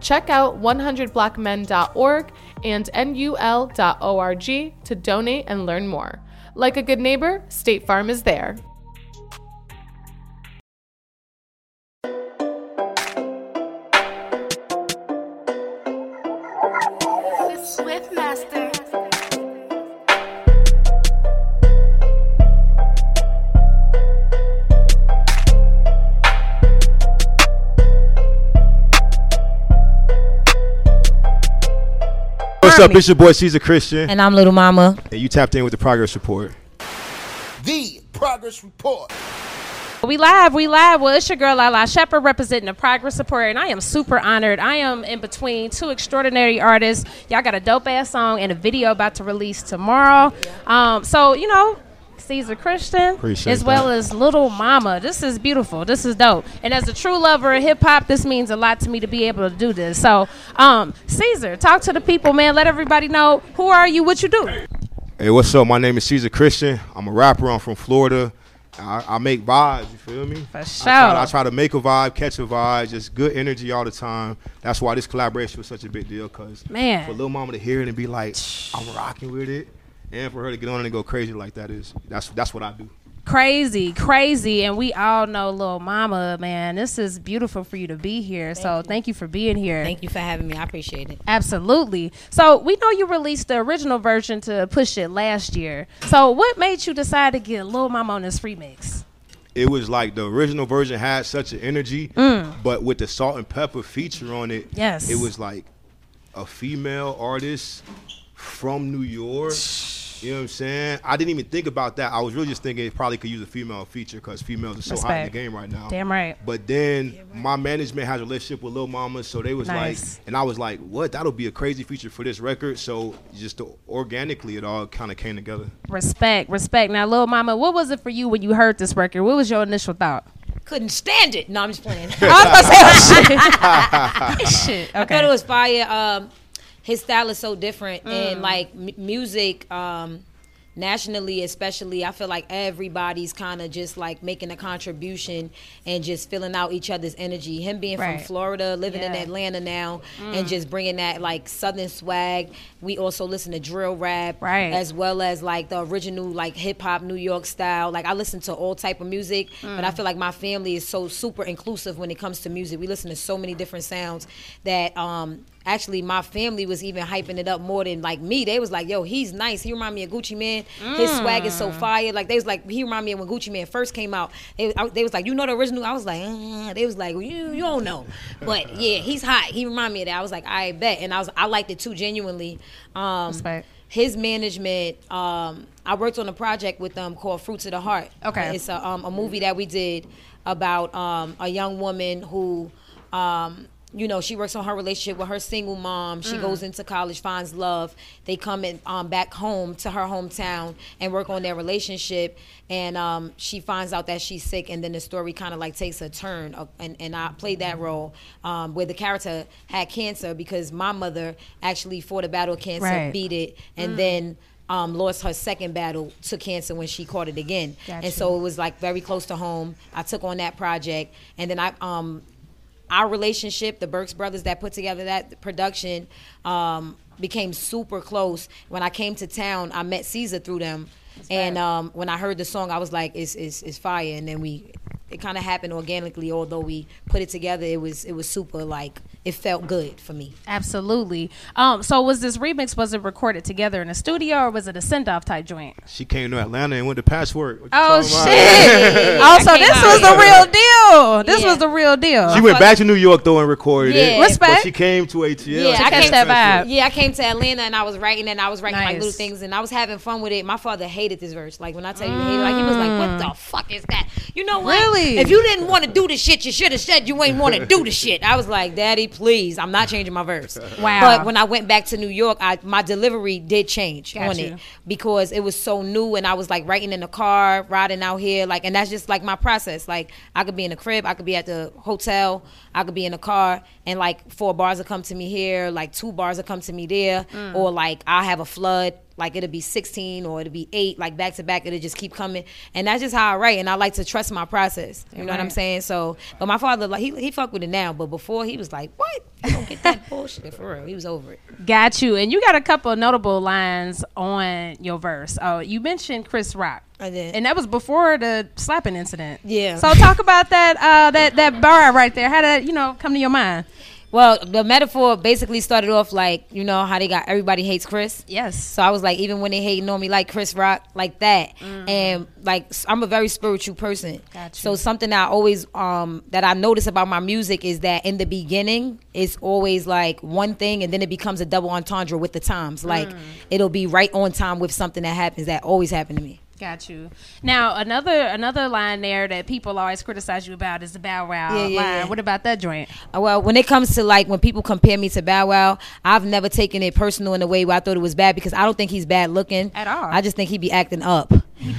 Check out 100blackmen.org and nul.org to donate and learn more. Like a good neighbor, State Farm is there. What's up? It's your boy Ceasar Christian, And I'm Little Mama. and you tapped in with the progress report. The Progress Report. We live, we live. Well, it's your girl Lalaa Shepard representing the Progress Report, and I am super honored. I am in between two extraordinary artists. Y'all got a dope ass song and a video about to release tomorrow. Um, so you know, Ceasar Christian Appreciate as well that. as Little Mama. This is beautiful. This is dope. And as a true lover of hip hop, this means a lot to me to be able to do this. So, um, Ceasar, talk to the people, man. Let everybody know who are you, what you do. Hey, what's up? My name is Ceasar Christian. I'm a rapper. I'm from Florida. I, I make vibes. You feel me? For I sure. try, I try to make a vibe, catch a vibe, just good energy all the time. That's why this collaboration was such a big deal. Cause Man. for little Mama to hear it and be like, I'm rocking with it, and for her to get on and go crazy like that is that's that's what I do. crazy, crazy, and we all know Lil Mama, man. This is beautiful for you to be here. so thank you for being here. Thank you for having me. I appreciate it. Absolutely. So we know you released the original version to push it last year. So what made you decide to get Lil Mama on this remix? it was like the original version had such an energy, but with the Salt-N-Pepa feature on it, Mm. Yes. it was like a female artist from New York. You know what I'm saying? I didn't even think about that. I was really just thinking it probably could use a female feature because females are so hot in the game right now. Damn right. But then my management has a relationship with Lil Mama, so they was Nice. like, and I was like, what? That'll be a crazy feature for this record. So just organically, it all kind of came together. Respect, respect. Now, Lil Mama, what was it for you when you heard this record? What was your initial thought? Couldn't stand it. No, I'm just playing. Oh, shit. shit. Okay. I thought it was fire. Um, his style is so different, Mm. and like m- music, um, nationally especially, I feel like everybody's kind of just like making a contribution and just filling out each other's energy. Him being Right. from Florida, living in Yeah. Mm. Atlanta now, and just bringing that like southern swag. We also listen to drill rap, Right. as well as like the original like hip hop New York style. Like I listen to all type of music, but Mm. I feel like my family is so super inclusive when it comes to music. We listen to so many different sounds that um actually my family was even hyping it up more than like me. They was like, "Yo, he's nice. He remind me of Gucci Mane. His swag is Mm. so fire." Like they was like, "He remind me of when Gucci Mane first came out." They, I- they was like, "You know the original?" I was like, uh, "They was like, you you don't know," but yeah, he's hot. He remind me of that. I was like, "I bet," and I was I liked it too genuinely. Um, Respect. his management um i worked on a project with them called fruits of the heart Okay. it's a, um, a movie that we did about um a young woman who um you know, she works on her relationship with her single mom. She goes into college, finds love. They come in um, back home to her hometown and work on their relationship. And um, she finds out that she's sick, and then the story kind of like takes a turn. Of, and, and I played that role um, where the character had cancer because my mother actually fought a battle of cancer, Right. beat it, and then um, lost her second battle to cancer when she caught it again, Got and so it was like very close to home. I took on that project, and then I um, our relationship, the Burks brothers that put together that production, um, became super close. When I came to town, I met Caesar through them, and um, when I heard the song, I was like, "It's it's, it's fire!" And then we, it kind of happened organically. Although we put it together, it was it was super like it felt good for me. Absolutely. Um, so was this remix was it recorded together in a studio or was it a send off type joint? She came to Atlanta and went to Password. What you Oh shit! oh, so this was the real deal. This Yeah. was the real deal. She went back to New York though and recorded it. Yeah. Respect. But she came to ATL. Yeah, To I catch came that vibe. Yeah, I came to Atlanta and I was writing and I was writing like little things and I was having fun with it. My father hated this verse. Like when I tell you, he hated, like he was like, "What the fuck is that?" You know what? Really? If you didn't want to do the shit, you should have said you ain't want to do the shit. I was like, "Daddy, please, I'm not changing my verse." Wow. But when I went back to New York, I my delivery did change Got on you. it because it was so new and I was like writing in the car, riding out here, like, and that's just like my process. Like I could be in the crib, I could be at the hotel, I could be in the car, and like four bars will come to me here, like two bars will come to me there, Mm. or like I'll have a flood. Like it'll be 16 or it'll be eight, like back to back. It'll just keep coming, and that's just how I write. And I like to trust my process. You know what I'm saying? So, but my father, like he he fuck with it now, but before he was like, "What? You don't get that bullshit for real." He was over it. Got you. And you got a couple of notable lines on your verse. Oh, you mentioned Chris Rock. I did. And that was before the slapping incident. Yeah. So talk about that uh that that bar right there. How did that, you know, come to your mind? Well, the metaphor basically started off like you know how they got everybody hates Chris. Yes. So I was like, even when they hating on me like Chris Rock, like that, and like I'm a very spiritual person. Mm. Got you. So something I always um that I notice about my music is that in the beginning it's always like one thing, and then it becomes a double entendre with the times. Like Mm. it'll be right on time with something that happens that always happened to me. Got you. Now another another line there that people always criticize you about is the Bow Wow Yeah, yeah, line. yeah. What about that joint? Uh, Well, when it comes to like when people compare me to Bow Wow, I've never taken it personal in a way where I thought it was bad because I don't think he's bad looking At all. I just think he'd be acting up. He uh,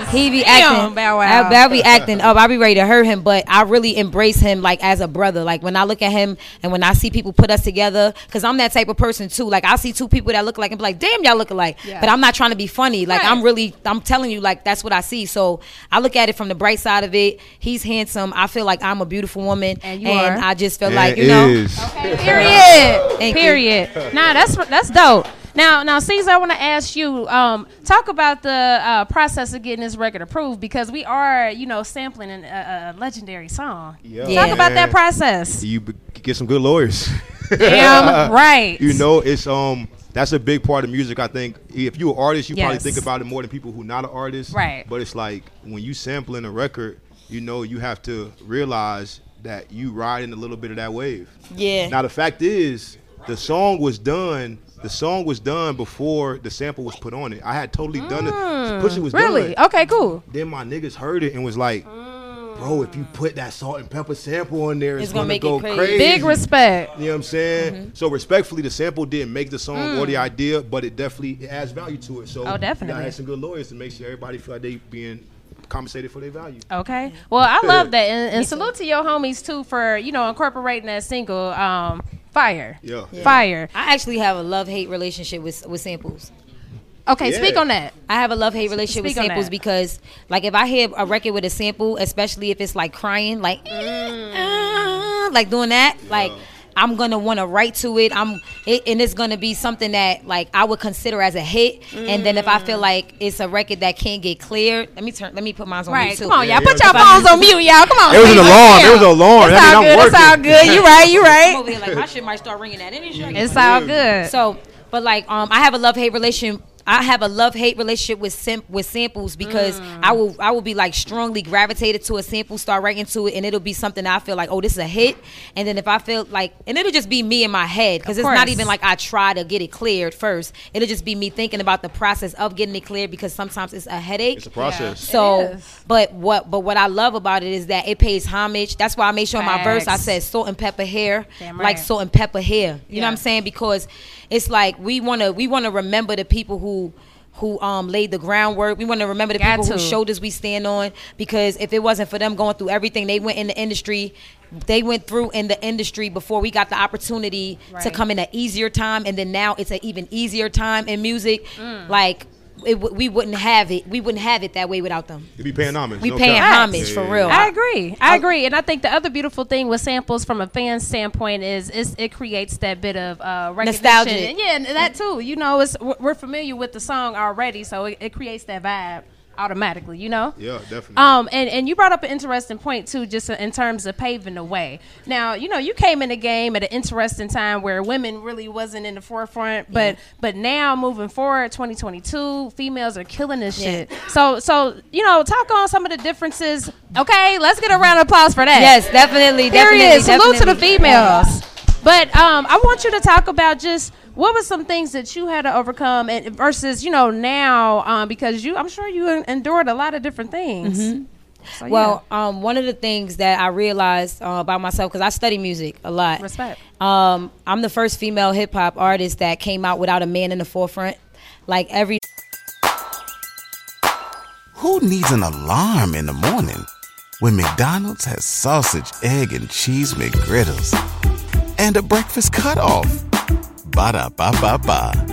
does. He be Damn, acting. Bow Wow. I, I be acting up. I be ready to hurt him, but I really embrace him like as a brother. Like when I look at him and when I see people put us together, because I'm that type of person too. Like I see two people that look like and be like, "Damn, y'all look alike." Yeah. But I'm not trying to be funny. Like Right. I'm really, I'm telling you, like that's what I see. So I look at it from the bright side of it. He's handsome. I feel like I'm a beautiful woman, And you are. I just feel And like you know. is. Period. Thank you. Period. Nah, that's that's dope. Now, now, Caesar, I want to ask you, um, talk about the uh, process of getting this record approved because we are, you know, sampling an, a, a legendary song. Yeah, Talk about that process. You be- get some good lawyers. Damn right. you know, it's um that's a big part of music. I think if you're an artist, you probably think about it more than people who are not an artist. Right. But it's like when you sampling a record, you know, you have to realize that you riding a little bit of that wave. Yeah. Now the fact is, the song was done. The song was done before the sample was put on it. I had totally done it. Push it was Mm. Really? done. Okay, cool. Then my niggas heard it and was like, "Bro, if you put that Salt-N-Pepa sample on there, it's, It's gonna gonna, make it go crazy. crazy." Big respect. You know what I'm saying? Mm-hmm. So respectfully, the sample didn't make the song or the idea, but it definitely it adds value to it. So Mm. Oh, definitely. gotta have some good lawyers to make sure everybody feel like they being compensated for their value. Okay. Well, I love that, and, and salute to your homies too for you know incorporating that single, um, "Fire." Yeah. Fire. I actually have a love hate relationship with with samples. Okay, Yeah. speak on that. I have a love hate relationship with Speak on samples because, like, if I hear a record with a sample, especially if it's like crying, like, "Ah," like doing that, like. I'm gonna want to write to it. I'm, it, and it's gonna be something that like I would consider as a hit. And then if I feel like it's a record that can't get cleared, let me turn, let me put mine on Right. mute too. Come on, y'all. Yeah, Put yeah. your phones on mute, y'all. Come on. It was an Ceasar. alarm. It was an alarm. It's That all mean good. It's all good. You right. You I'm right. over here like my shit might start ringing at any second. It's all good. So, but like, um, I have a love hate relation. I have a love hate relationship with sim- with samples because Mm. I will I will be like strongly gravitated to a sample, start writing to it, and it'll be something I feel like, oh, this is a hit. And then if I feel like, and it'll just be me in my head because Of it's not even like I try to get it cleared first. It'll just be me thinking about the process of getting it cleared because sometimes it's a headache. It's a process. So, but what but what I love about it is that it pays homage. That's why I made sure in my verse I said salt and pepper hair, Damn like salt and pepper hair. You know what I'm saying? Because it's like we wanna we wanna remember the people who who um laid the groundwork. We want to remember the Got people to. whose shoulders we stand on because if it wasn't for them going through everything they went in the industry they went through in the industry before we got the opportunity to come in an easier time, and then now it's an even easier time in music. Mm. Like it, we wouldn't have it. We wouldn't have it that way without them. You be paying homage. We no paying cap. homage Yeah, for real. I agree. I agree, and I think the other beautiful thing with samples from a fan standpoint is, is it creates that bit of uh, recognition. Nostalgic. And yeah, and that too. You know, it's we're we're familiar with the song already, so it, it creates that vibe automatically. You know. Yeah, definitely. Um, and, and you brought up an interesting point too, just in terms of paving the way. Now, you know, you came in the game at an interesting time where women really wasn't in the forefront, but but now moving forward, 2022, females are killing this Yeah. shit. So so you know, talk on some of the differences. Okay, let's get a round of applause for that. Yes, definitely. Period. definitely, Salute to the definitely. females. But um, I want you to talk about just what were some things that you had to overcome, and versus you know now um, because you, I'm sure you endured a lot of different things. Mm-hmm. Well, um, one of the things that I realized uh, about myself because I study music a lot. Respect. Um, I'm the first female hip hop artist that came out without a man in the forefront. Like every Who needs an alarm in the morning when McDonald's has sausage, egg, and cheese McGriddles and a breakfast cutoff? Ba da ba ba ba.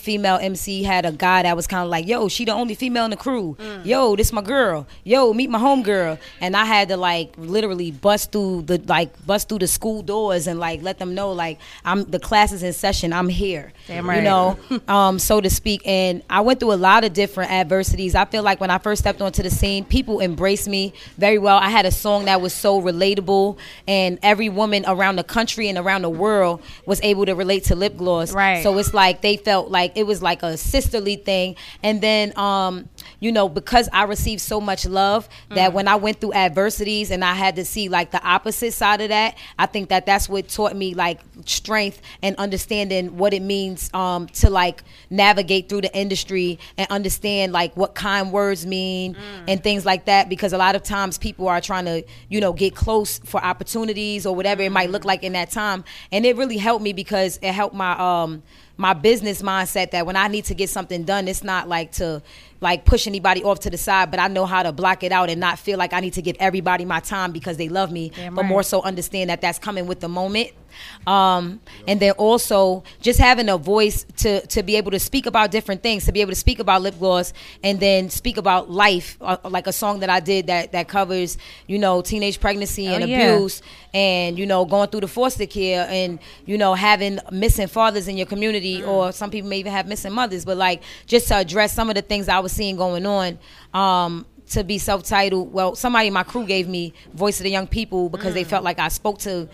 Female MC had a guy that was kind of like, yo, she the only female in the crew. Yo, this my girl. Yo, meet my home girl. And I had to like literally bust through the like bust through the school doors and like let them know like I'm the class is in session. I'm here. Damn You know, um, so to speak. And I went through a lot of different adversities. I feel like when I first stepped onto the scene, people embraced me very well. I had a song that was so relatable, and every woman around the country and around the world was able to relate to lip gloss. Right. So it's like they felt like it was like a sisterly thing. And then, um, you know, because I received so much love that when I went through adversities and I had to see like the opposite side of that, I think that that's what taught me like strength and understanding what it means um, to like navigate through the industry and understand like what kind words mean and things like that. Because a lot of times people are trying to, you know, get close for opportunities or whatever it might look like in that time. And it really helped me because it helped my um my business mindset that when I need to get something done, it's not like to like push anybody off to the side, but I know how to block it out and not feel like I need to give everybody my time because they love me, Damn but right. more so understand that that's coming with the moment. Um, and then also just having a voice to to be able to speak about different things, to be able to speak about lip gloss, and then speak about life, uh, like a song that I did that that covers you know teenage pregnancy and Oh, yeah. abuse, and you know going through the foster care, and you know having missing fathers in your community, or some people may even have missing mothers, but like just to address some of the things I was seeing going on. Um, to be self-titled, well, somebody in my crew gave me voice of the young people because they felt like I spoke to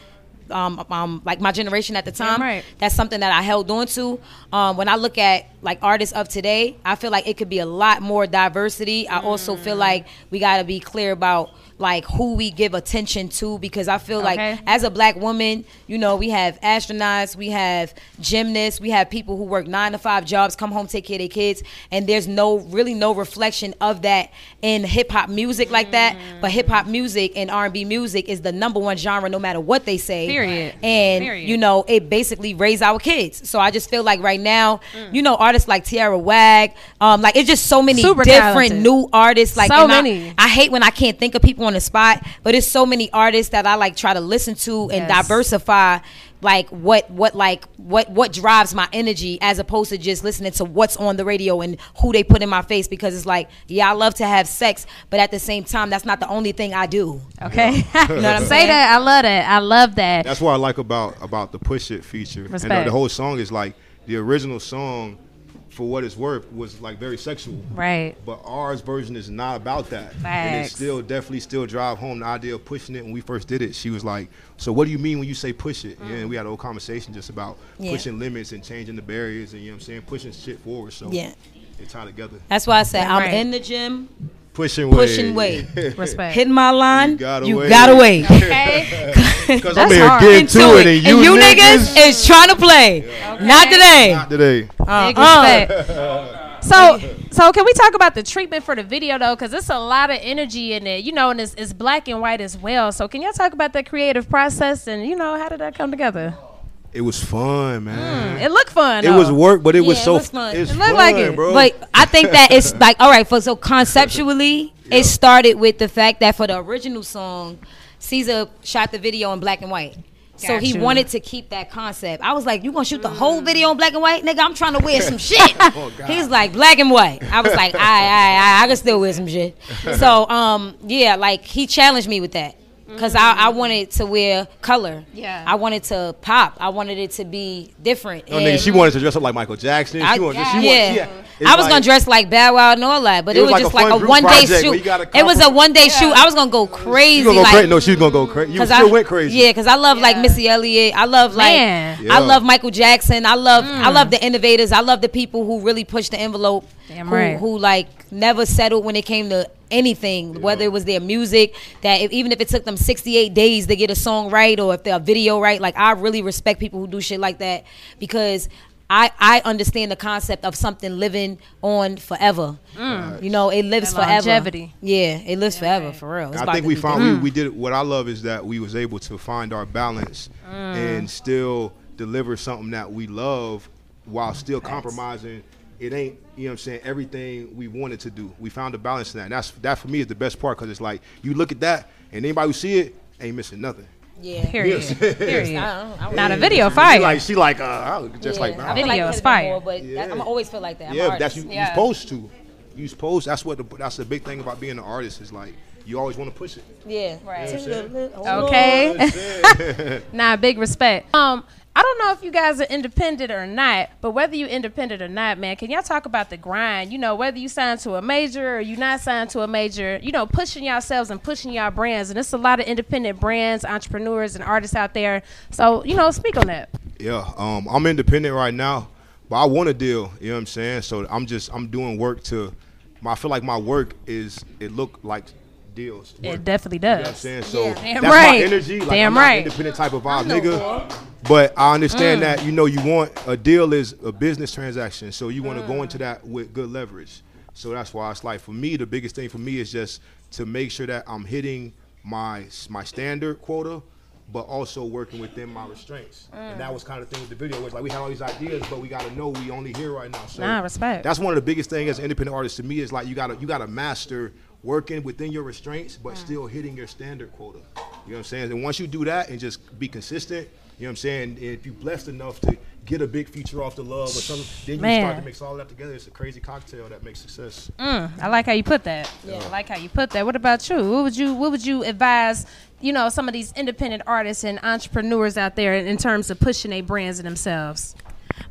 um, um, like my generation at the time. right. That's something that I held on to. Um, when I look at like artists of today, I feel like it could be a lot more diversity. I also feel like we got to be clear about like who we give attention to because I feel Okay. like as a black woman, you know, we have astronauts, we have gymnasts, we have people who work nine to five jobs, come home, take care of their kids, and there's no really no reflection of that in hip hop music like that. But hip hop music and R and B music is the number one genre, no matter what they say. Period. And Period. you know, it basically raised our kids. So I just feel like right now, Mm. you know, artists like Tierra Whack, um, like it's just so many Super different talented. new artists. Like So and I- many. I hate when I can't think of people on the spot, but it's so many artists that I like try to listen to and Yes. diversify like what what like what what drives my energy as opposed to just listening to what's on the radio and who they put in my face because it's like yeah I love to have sex but at the same time that's not the only thing I do. Okay. You know what I'm Say saying? that. I love that. I love that. That's what I like about about the push it feature. And the, the whole song is like the original song, for what it's worth, was like very sexual. Right. But ours version is not about that. And it still definitely still drive home the idea of pushing it. When we first did it, she was like, "So what do you mean when you say push it?" Mm. And we had a whole conversation just about Yeah. pushing limits and changing the barriers and you know what I'm saying, pushing shit forward. So Yeah. they tie together. That's why I said I'm Right. in the gym Pushing way. pushing weight. Respect. hitting my line You gotta you wait. gotta wait. Okay. Because I'm here getting to it, it. and you, niggas, is trying to play. Not today. not today. Big Uh-uh. So, so can we talk about the treatment for the video though? Because it's a lot of energy in it, you know, and it's, it's black and white as well. So, can y'all talk about the creative process and you know how did that come together? It was fun, man. It looked fun. It though. was work, but it was Yeah, it so was fun. It's It looked fun, like it. bro. But I think that it's like all right. For so conceptually, it started with the fact that for the original song, Ceasar shot the video in black and white. So Got he you. wanted to keep that concept. I was like, "You gonna shoot the whole video in black and white, nigga? I'm trying to wear some shit." He's like, "Black and white." I was like, "I, I, I, I can still wear some shit." So, um, yeah, like he challenged me with that because I, I wanted to wear color. Yeah. I wanted to pop. I wanted it to be different. No, nigga, she wanted to dress up like Michael Jackson. She I- wanted, she wanted, yeah. It's I was like- gonna dress like Bow Wow and all that, but It it, was was, like a just like a one day project shoot. It was a one day shoot. I was gonna go crazy. You gonna go like, crazy? No, she was gonna go crazy. You Cause still I went crazy. Yeah, because I love like Missy Elliott. I love like Man. I love Michael Jackson. I love I Mm. love the innovators. I love the people who really push the envelope. Damn who, right. who like never settled when it came to anything, whether it was their music. That if, even if it took them 68 days to get a song right or if their video right, like I really respect people who do shit like that because. I, I understand the concept of something living on forever. You know, it lives That forever. longevity. Yeah, it lives forever for real. It's I think we found we, we did what I love is that we was able to find our balance Mm. and still deliver something that we love while still compromising. It ain't you know what I'm saying everything we wanted to do. We found a balance in that. And that's that for me is the best part because it's like you look at that and anybody who see it ain't missing nothing. Yeah. Period. Period. I don't know. I Now the would- video She fire. like she like uh I look just like nah. I feel like Video it is could've fire. more, but that, I'm always feel like that. I'm yeah, that's artist. you, Yeah. you supposed to. You supposed that's what the, that's the big thing about being an artist is like you always want to push it. Yeah. Right. Oh, Okay. nah, big respect. Um, I don't know if you guys are independent or not, but whether you're independent or not, man, can y'all talk about the grind? You know, whether you signed to a major or you not signed to a major, you know, pushing yourselves and pushing y'all brands. And there's a lot of independent brands, entrepreneurs, and artists out there. So, you know, speak on that. Yeah, um, I'm independent right now, but I want a deal. You know what I'm saying? So I'm just I'm doing work to. I feel like my work is it look like deals. It definitely You know what I'm does. saying? So Damn that's right. my energy. Like Damn I'm right. an independent type of vibe nigga. But I understand mm. that you know you want a deal is a business transaction, so you want to go mm. into that with good leverage. So that's why it's like for me the biggest thing for me is just to make sure that I'm hitting my my standard quota, but also working within my restraints. And mm. that was kind of the thing with the video was like we had all these ideas, but we got to know we only here right now. So Nah, respect. That's one of the biggest things as an independent artist to me is like you gotta you gotta master working within your restraints, but still hitting your standard quota. You know what I'm saying? And once you do that and just be consistent, you know what I'm saying? If you're blessed enough to get a big feature off the love or something, then you Man. start to mix all that together. It's a crazy cocktail that makes success. Mm, I like how you put that. Yeah. I like how you put that. What about you? What would you What would you advise? You know, some of these independent artists and entrepreneurs out there in, in terms of pushing their brands and themselves.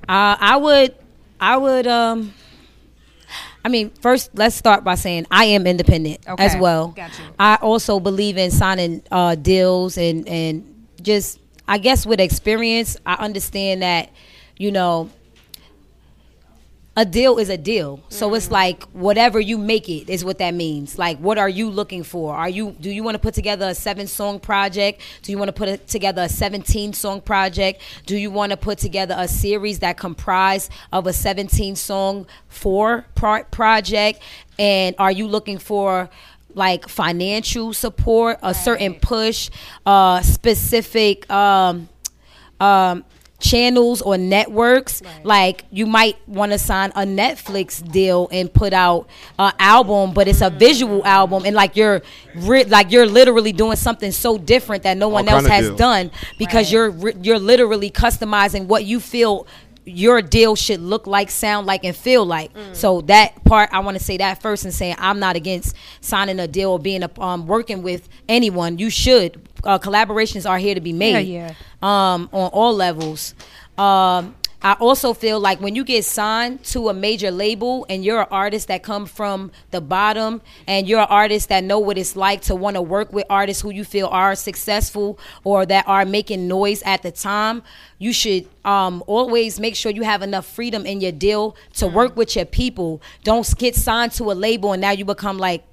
Uh, I would, I would, um, I mean, first let's start by saying I am independent as well. got you. I also believe in signing uh, deals and and just I guess with experience, I understand that you know a deal is a deal. So Mm-hmm. it's like whatever you make it is what that means. Like what are you looking for? Are you do you want to put together a 7 song project? Do you want to put it together a 17 song project? Do you want to put together a series that comprise of a 17 song four pro- project? And are you looking for like financial support, a certain push, uh specific um um channels or networks like you might want to sign a netflix deal and put out an album but it's a visual album and like you're ri- like you're literally doing something so different that no one else has deal. done because you're ri- you're literally customizing what you feel your deal should look like, sound like, and feel like. So that part, I want to say that first and saying I'm not against signing a deal or being a, um, working with anyone. You should. Uh, collaborations are here to be made. yeah. Um, on all levels. Um, I also feel like when you get signed to a major label and you're an artist that come from the bottom and you're an artist that know what it's like to want to work with artists who you feel are successful or that are making noise at the time, you should um, always make sure you have enough freedom in your deal to work with your people. Don't get signed to a label and now you become like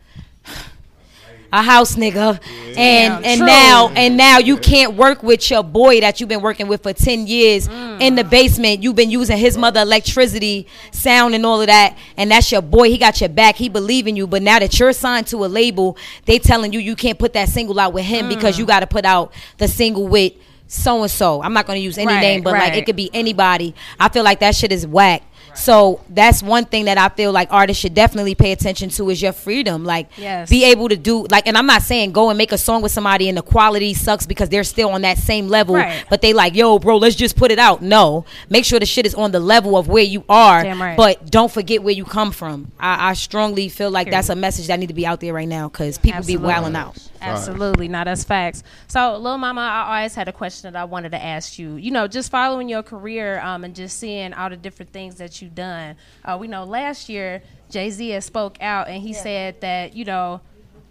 a house nigga. And and true. now and now you can't work with your boy that you've been working with for 10 years mm. in the basement. You've been using his mother electricity sound and all of that. And that's your boy. He got your back. He believe in you. But now that you're signed to a label they telling you you can't put that single out with him because you mm. got to put out the single with so and so. I'm not going to use any Right, name but like it could be anybody. I feel like that shit is whack So that's one thing that I feel like artists should definitely pay attention to is your freedom. Like Yes. be able to do like and I'm not saying go and make a song with somebody and the quality sucks because they're still on that same level. Right. But they like, yo, bro, let's just put it out. No. Make sure the shit is on the level of where you are. Damn right. But don't forget where you come from. I, I strongly feel like that's a message that need to be out there right now because people Absolutely. be wilding out. Absolutely, now that's facts. So, little Mama, I always had a question that I wanted to ask you. You know, just following your career um, and just seeing all the different things that you've done. Uh, we know last year Jay Z spoke out and he said that you know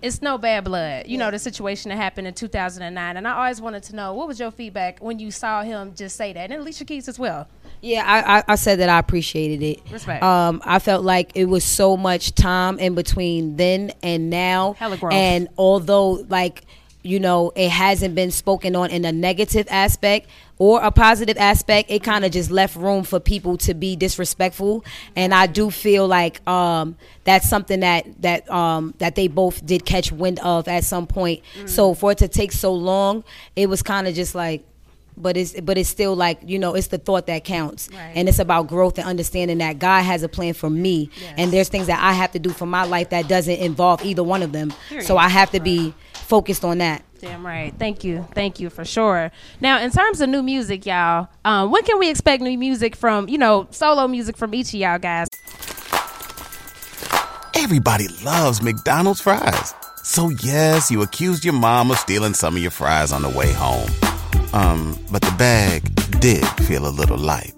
it's no bad blood. You know the situation that happened in 2009, and I always wanted to know what was your feedback when you saw him just say that, and Alicia Keys as well. Yeah, I, I, I said that I appreciated it. Respect. Um, I felt like it was so much time in between then and now. And although, like, you know, it hasn't been spoken on in a negative aspect or a positive aspect, it kind of just left room for people to be disrespectful. And I do feel like um, that's something that that um, that they both did catch wind of at some point. So for it to take so long, it was kind of just like but it's but it's still like you know it's the thought that counts. Right. and it's about growth and understanding that god has a plan for me. And there's things that i have to do for my life that doesn't involve either one of them. So i have to be focused on that Damn right. Thank you. Thank you for sure. Now, in terms of new music, y'all, um, when can we expect new music from, you know, solo music from each of y'all guys? Everybody loves McDonald's fries. So yes, you accused your mom of stealing some of your fries on the way home. Um, but the bag did feel a little light.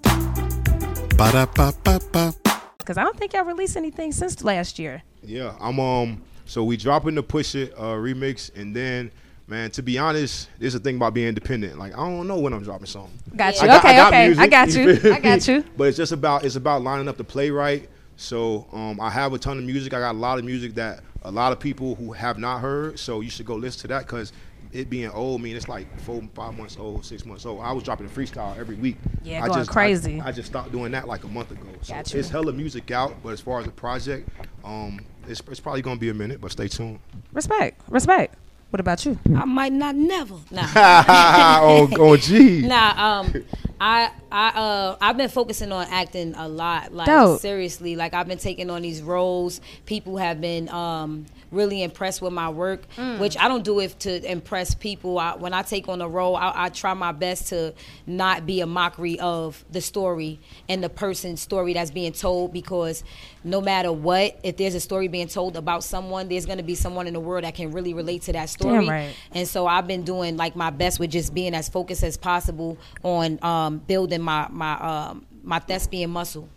Ba-da-ba-ba-ba. Because I don't think y'all released anything since last year. Yeah, I'm um. So we dropping the push it uh, remix, and then man, to be honest, there's a thing about being independent. Like I don't know when I'm dropping something. Got I you. got- I okay, got okay. I got you you. I got you. But it's just about it's about lining up the playwright. So um, I have a ton of music. I got a lot of music that a lot of people who have not heard. So you should go listen to that because it being old, I mean, it's like four, five months old, six months old. I was dropping a freestyle every week. Yeah, I going just, crazy. I, just stopped doing that like a month ago. So Got you. it's hella music out, but as far as the project, um, it's, it's probably gonna be a minute, but stay tuned. Respect. Respect. What about you? i might not never nah oh, oh, gee. Nah, um, I I uh I've been focusing on acting a lot. Like Dope. seriously, like I've been taking on these roles. People have been um really impressed with my work, Mm. which I don't do it to impress people. I, when I take on a role, I, I try my best to not be a mockery of the story and the person's story that's being told because no matter what, if there's a story being told about someone, there's gonna be someone in the world that can really relate to that story. right. And so I've been doing like my best with just being as focused as possible on um, building my my um, my thespian muscle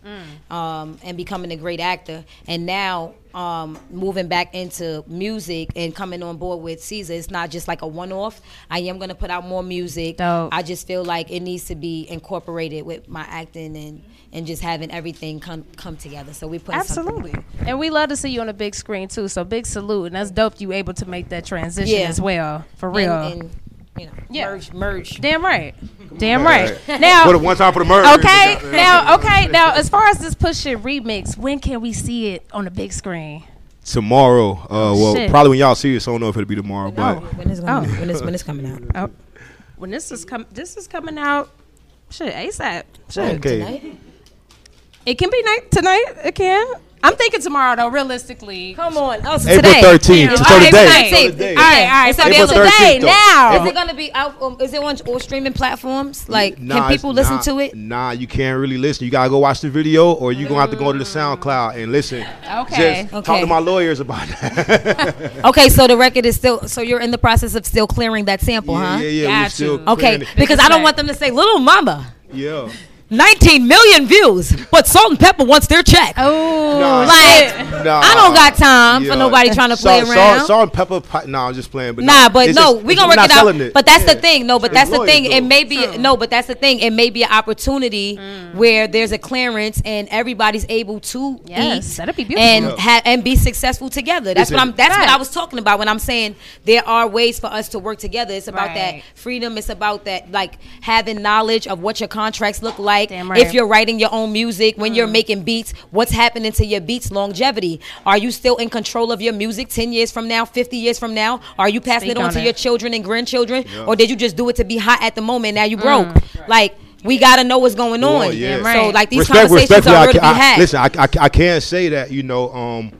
um, and becoming a great actor. And now um, moving back into music and coming on board with Ceasar, it's not just like a one off. I am going to put out more music. Dope. I just feel like it needs to be incorporated with my acting and and just having everything come come together. So we put Absolutely. And we love to see you on a big screen too. So big salute. And that's dope you able to make that transition Yeah. as well. For real. and, and you know Yeah. merge merge. Damn right. Damn right. Now Put it one time for the murder. Okay, now okay, now as far as this push it remix, when can we see it on the big screen? Tomorrow, uh, well, shit. probably when y'all see this, I don't know if it'll be tomorrow, but When is gonna, Oh. when is when is coming out? Oh, when this is com- this is coming out, shit ASAP. Shit, okay. Tonight? it can be night tonight. It can. I'm thinking tomorrow though. Realistically, Come on. Oh, so April today. 13th. All So right, today. tonight. So All today. right, all right. It's So April today 13th, though. now. Is it gonna be out? Um, is it on all streaming platforms? Like, Nah, can people listen not- to it? Nah, you can't really listen. You gotta go watch the video, or you're gonna have to go to the SoundCloud and listen. Okay. Just talk Okay. to my lawyers about that. Okay, so the record is still. So you're in the process of still clearing that sample, yeah, huh? yeah, yeah. Got We still you. Okay, because I don't want them to say, "Little Mama, Yeah. 19 million views, but Salt-N-Pepa wants their check." Oh, Nah. Like, Nah. I don't got time Yeah. for nobody trying to play Salt- around. Salt, salt and pepper. pi- Nah, I'm just playing. But Nah, no, but no, just- we it's- gonna work it out. it. But that's Yeah. the thing. No, but It's that's the lawyers, thing. It may be no, but that's the thing. It may be an opportunity mm. where there's a clearance and everybody's able to Yes, eat that'd be beautiful. and Yeah. ha- and be successful together. That's what Listen. I'm. That's what I was talking about when I'm saying there are ways for us to work together. It's about that freedom. It's about that like having knowledge of what your contracts look like. Damn right. Mm. If you're writing your own music, when you're making beats, what's happening to your beats longevity? Are you still in control of your music 10 years from now, 50 years from now? Are you passing Speak it on, on to it. your children and grandchildren? Or did you just do it to be hot at the moment? Now you broke. Mm. Like, we gotta know what's going on. Well, yeah. Damn So like these Respect- conversations respectfully, are I real to be ca- I- had. Listen, I, I, I can't say that. You know, um,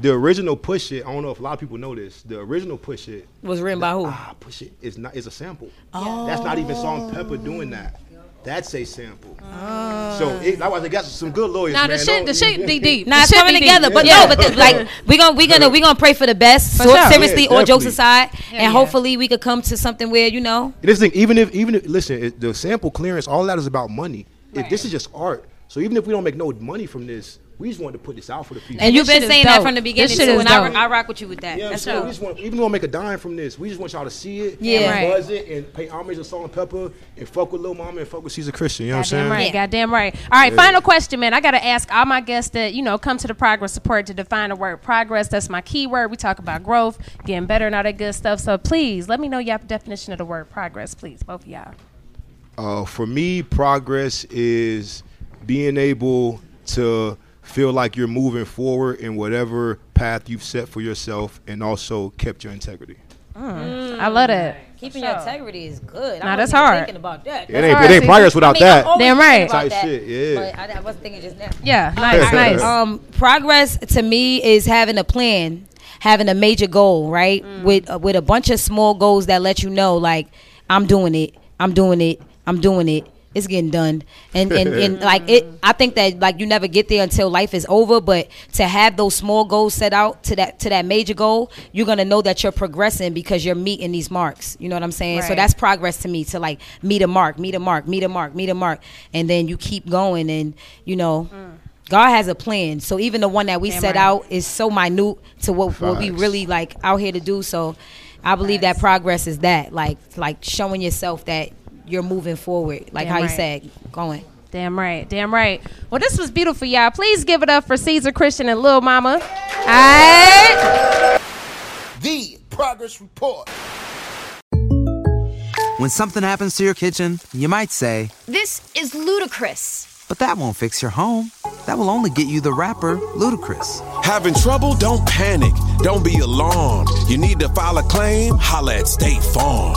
the original push it. I don't know if a lot of people know this. The original push it. was written by who? Ah, push it is not It's a sample. That's not even song Pepper doing that. That's a sample. Ah. So it, that's why they got some good lawyers. Now the man. shit, Don't- the shit be deep. Nah, The it's coming together. deep. But Yeah. no, but the, like we gonna we gonna we gonna pray for the best. For So, sure. seriously, Yeah, all jokes aside, Yeah, and yeah. hopefully we could come to something where you know. This thing, even if even if listen, it, the sample clearance, all that is about money. If this is just art, so even if we don't make no money from this, we just wanted to put this out for the people. And you've been shit is saying that from the This beginning shit too, is and I, dope. I rock with you with that. Yeah, That's so dope. we just want, even though we make a dime from this, we just want y'all to see it, Yeah. and Right. buzz it, and pay homage to Salt-N-Pepa, and fuck with Lil Mama, and fuck with Ceasar Christian. You know what I'm Goddamn saying? right, Yeah. goddamn right. All right, final question, man. I gotta ask all my guests that you know come to the progress report to define the word progress. That's my key word. We talk about growth, getting better, and all that good stuff. So please let me know your definition of the word progress, please, both of y'all. Uh, for me, progress is being able to feel like you're moving forward in whatever path you've set for yourself, and also kept your integrity. I love that. Keeping your integrity is good. Nah, I that's hard. Thinking about that. It ain't, hard, it ain't progress without I mean, that. Damn right. Type that, shit, yeah. But I, I wasn't thinking just now. Yeah, nice, nice. Um, progress to me is having a plan, having a major goal, right? With uh, with a bunch of small goals that let you know, like I'm doing it, I'm doing it, I'm doing it. It's getting done, and and, and like it. I think that like you never get there until life is over. But to have those small goals set out to that to that major goal, you're gonna know that you're progressing because you're meeting these marks. You know what I'm saying? So that's progress to me. To like meet a mark, meet a mark, meet a mark, meet a mark, and then you keep going, and you know. Mm. God has a plan. So even the one that we Damn set right. out is so minute to what, what we really like out here to do. So I believe that progress is that like like showing yourself that you're moving forward, like Damn how you said, going. Damn right, damn right. Well, this was beautiful, y'all. Please give it up for Ceasar Christian and Lil Mama. All right. The Progress Report. When something happens to your kitchen, you might say, This is ludicrous. but that won't fix your home. That will only get you the rapper, Ludacris. Having trouble? Don't panic. Don't be alarmed. You need to file a claim? Holla at State Farm.